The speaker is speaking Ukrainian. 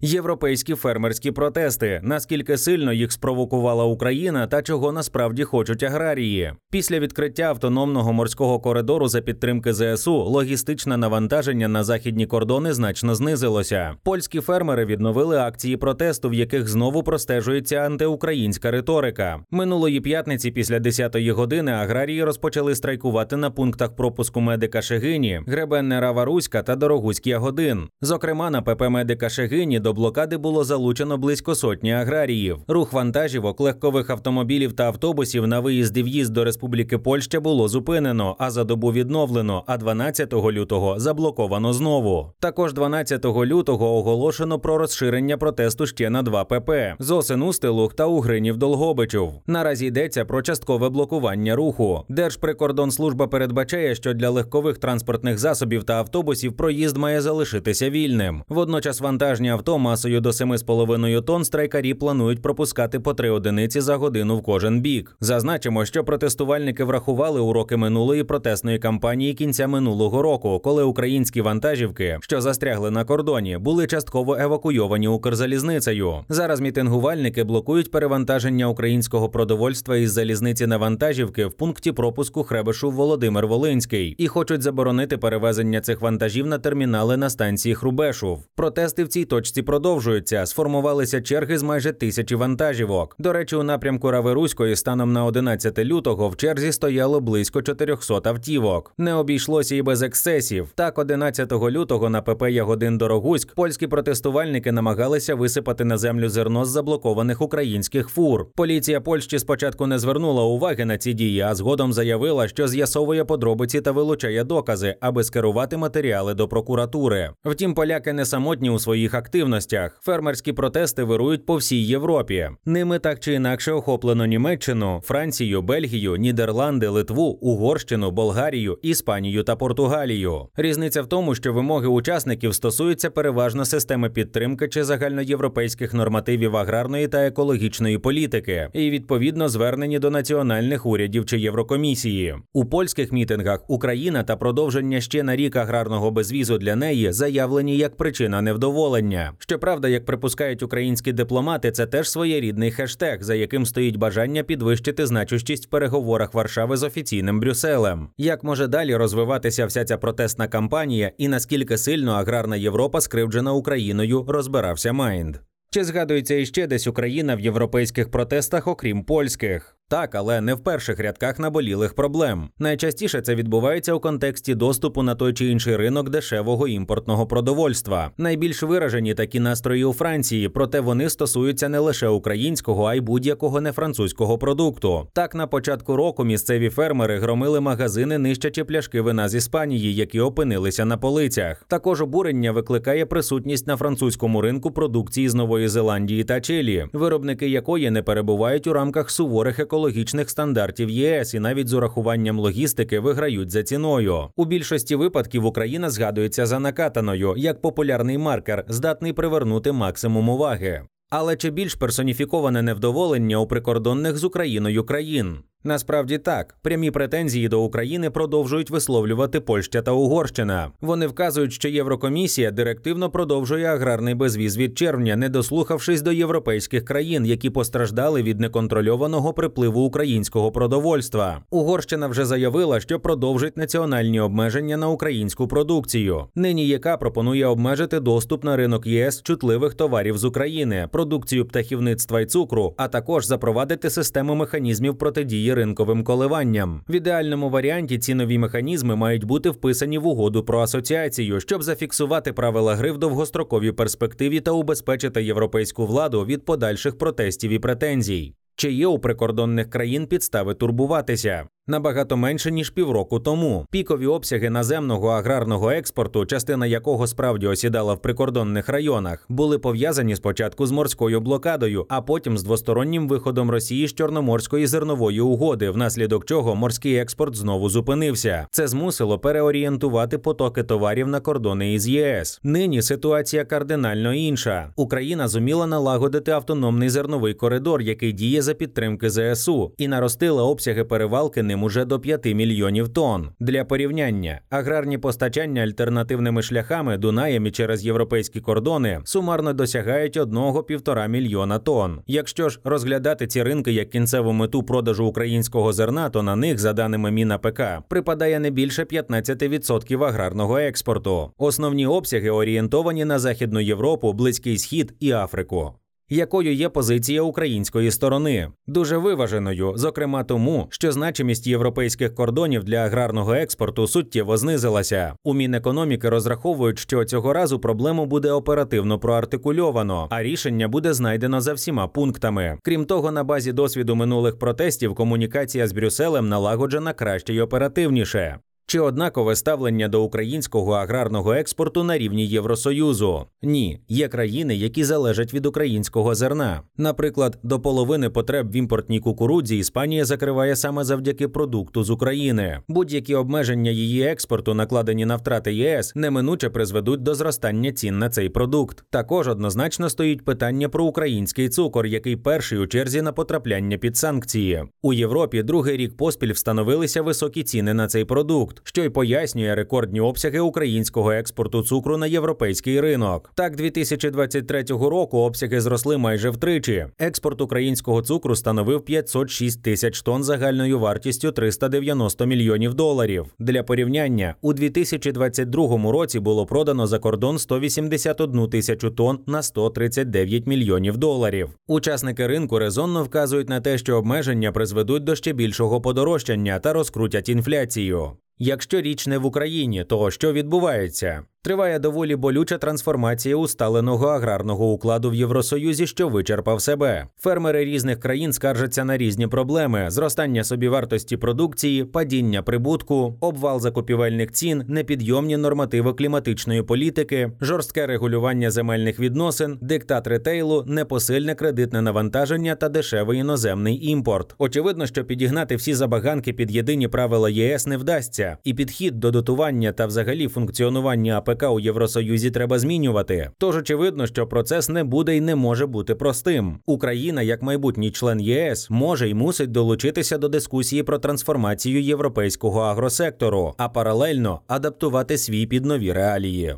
Європейські фермерські протести, наскільки сильно їх спровокувала Україна та чого насправді хочуть аграрії. Після відкриття автономного морського коридору за підтримки ЗСУ логістичне навантаження на західні кордони значно знизилося. Польські фермери відновили акції протесту, в яких знову простежується антиукраїнська риторика. Минулої п'ятниці, після 10-ї години, аграрії розпочали страйкувати на пунктах пропуску медика Шегині, Гребенне Раваруська та Дорогуський Ягодин. Зокрема, на ПП медика Шегині до блокади було залучено близько сотні аграріїв. Рух вантажівок, легкових автомобілів та автобусів на виїзд і в'їзд до Республіки Польща було зупинено, а за добу відновлено. А 12 лютого заблоковано знову. Також 12 лютого оголошено про розширення протесту ще на 2 ПП Зосин Устилух та Угринів Долгобичів. Наразі йдеться про часткове блокування руху. Держприкордонслужба передбачає, що для легкових транспортних засобів та автобусів проїзд має залишитися вільним. Водночас вантажні авто масою до 7,5 тонн страйкарі планують пропускати по три одиниці за годину в кожен бік. Зазначимо, що протестувальники врахували уроки минулої протестної кампанії кінця минулого року, коли українські вантажівки, що застрягли на кордоні, були частково евакуйовані Укрзалізницею. Зараз мітингувальники блокують перевантаження українського продовольства із залізниці на вантажівки в пункті пропуску Хребешу Володимир Волинський і хочуть заборонити перевезення цих вантажів на термінали на станції Хрубешув. Протести в цій точці продовжуються. Сформувалися черги з майже тисячі вантажівок. До речі, у напрямку Раверуської станом на 11 лютого в черзі стояло близько 400 автівок. Не обійшлося і без ексцесів. Так, 11 лютого на ПП Ягодин Дорогуськ польські протестувальники намагалися висипати на землю зерно з заблокованих українських фур. Поліція Польщі спочатку не звернула уваги на ці дії, а згодом заявила, що з'ясовує подробиці та вилучає докази, аби скерувати матеріали до прокуратури. Втім, поляки не самотні у своїх активностях. Фермерські протести вирують по всій Європі. Ними так чи інакше охоплено Німеччину, Францію, Бельгію, Нідерланди, Литву, Угорщину, Болгарію, Іспанію та Португалію. Різниця в тому, що вимоги учасників стосуються переважно системи підтримки чи загальноєвропейських нормативів аграрної та екологічної політики, і відповідно звернені до національних урядів чи Єврокомісії. У польських мітингах Україна та продовження ще на рік аграрного безвізу для неї заявлені як причина невдоволення. Щоправда, як припускають українські дипломати, це теж своєрідний хештег, за яким стоїть бажання підвищити значущість в переговорах Варшави з офіційним Брюсселем. Як може далі розвиватися вся ця протестна кампанія, і наскільки сильно аграрна Європа скривджена Україною, розбирався Майнд. Чи згадується іще десь Україна в європейських протестах, окрім польських? Так, але не в перших рядках наболілих проблем. Найчастіше це відбувається у контексті доступу на той чи інший ринок дешевого імпортного продовольства. Найбільш виражені такі настрої у Франції, проте вони стосуються не лише українського, а й будь-якого нефранцузького продукту. Так, на початку року місцеві фермери громили магазини, нищачи пляшки вина з Іспанії, які опинилися на полицях. Також обурення викликає присутність на французькому ринку продукції з Нової Зеландії та Чилі, виробники якої не перебувають у рамках суворих екологічних екологічних стандартів ЄС і навіть з урахуванням логістики виграють за ціною. У більшості випадків Україна згадується за накатаною як популярний маркер, здатний привернути максимум уваги. Але чи більш персоніфіковане невдоволення у прикордонних з Україною країн? Насправді так, прямі претензії до України продовжують висловлювати Польща та Угорщина. Вони вказують, що Єврокомісія директивно продовжує аграрний безвіз від червня, не дослухавшись до європейських країн, які постраждали від неконтрольованого припливу українського продовольства. Угорщина вже заявила, що продовжить національні обмеження на українську продукцію. Нині яка пропонує обмежити доступ на ринок ЄС чутливих товарів з України, продукцію птахівництва й цукру, а також запровадити систему механізмів протидії ринковим коливанням. В ідеальному варіанті ці нові механізми мають бути вписані в угоду про асоціацію, щоб зафіксувати правила гри в довгостроковій перспективі та убезпечити європейську владу від подальших протестів і претензій. Чи є у прикордонних країн підстави турбуватися? Набагато менше ніж півроку тому. Пікові обсяги наземного аграрного експорту, частина якого справді осідала в прикордонних районах, були пов'язані спочатку з морською блокадою, а потім з двостороннім виходом Росії з Чорноморської зернової угоди, внаслідок чого морський експорт знову зупинився. Це змусило переорієнтувати потоки товарів на кордони із ЄС. Нині ситуація кардинально інша. Україна зуміла налагодити автономний зерновий коридор, який діє за підтримки ЗСУ, і наростила обсяги перевалки ним майбутнім уже до 5 мільйонів тонн. Для порівняння аграрні постачання альтернативними шляхами Дунаєм і через європейські кордони сумарно досягають 1,5 мільйона тонн. Якщо ж розглядати ці ринки як кінцеву мету продажу українського зерна, то на них, за даними Міна ПК, припадає не більше 15% аграрного експорту. Основні обсяги орієнтовані на Західну Європу, Близький Схід і Африку. Якою є позиція української сторони, дуже виваженою, зокрема тому, що значимість європейських кордонів для аграрного експорту суттєво знизилася. У Мінекономіки розраховують, що цього разу проблему буде оперативно проартикульовано, а рішення буде знайдено за всіма пунктами. Крім того, на базі досвіду минулих протестів комунікація з Брюсселем налагоджена краще й оперативніше. Чи однакове ставлення до українського аграрного експорту на рівні Євросоюзу? Ні, є країни, які залежать від українського зерна. Наприклад, до половини потреб в імпортній кукурудзі Іспанія закриває саме завдяки продукту з України. Будь-які обмеження її експорту, накладені на втрати ЄС, неминуче призведуть до зростання цін на цей продукт. Також однозначно стоїть питання про український цукор, який перший у черзі на потрапляння під санкції. У Європі другий рік поспіль встановилися високі ціни на цей що й пояснює рекордні обсяги українського експорту цукру на європейський ринок. Так, 2023 року обсяги зросли майже втричі. Експорт українського цукру становив 506 тисяч тонн загальною вартістю 390 мільйонів доларів. Для порівняння у 2022 році було продано за кордон 181 тисячу тонн на 139 мільйонів доларів. Учасники ринку резонно вказують на те, що обмеження призведуть до ще більшого подорожчання та розкрутять інфляцію. Якщо річ не в Україні, то що відбувається? Триває доволі болюча трансформація усталеного аграрного укладу в Євросоюзі, що вичерпав себе. Фермери різних країн скаржаться на різні проблеми: зростання собівартості продукції, падіння прибутку, обвал закупівельних цін, непідйомні нормативи кліматичної політики, жорстке регулювання земельних відносин, диктат ретейлу, непосильне кредитне навантаження та дешевий іноземний імпорт. Очевидно, що підігнати всі забаганки під єдині правила ЄС не вдасться, і підхід до дотування та взагалі функціонування АПК у Євросоюзі треба змінювати. Тож очевидно, що процес не буде і не може бути простим. Україна, як майбутній член ЄС, може і мусить долучитися до дискусії про трансформацію європейського агросектору, а паралельно адаптувати свій під нові реалії.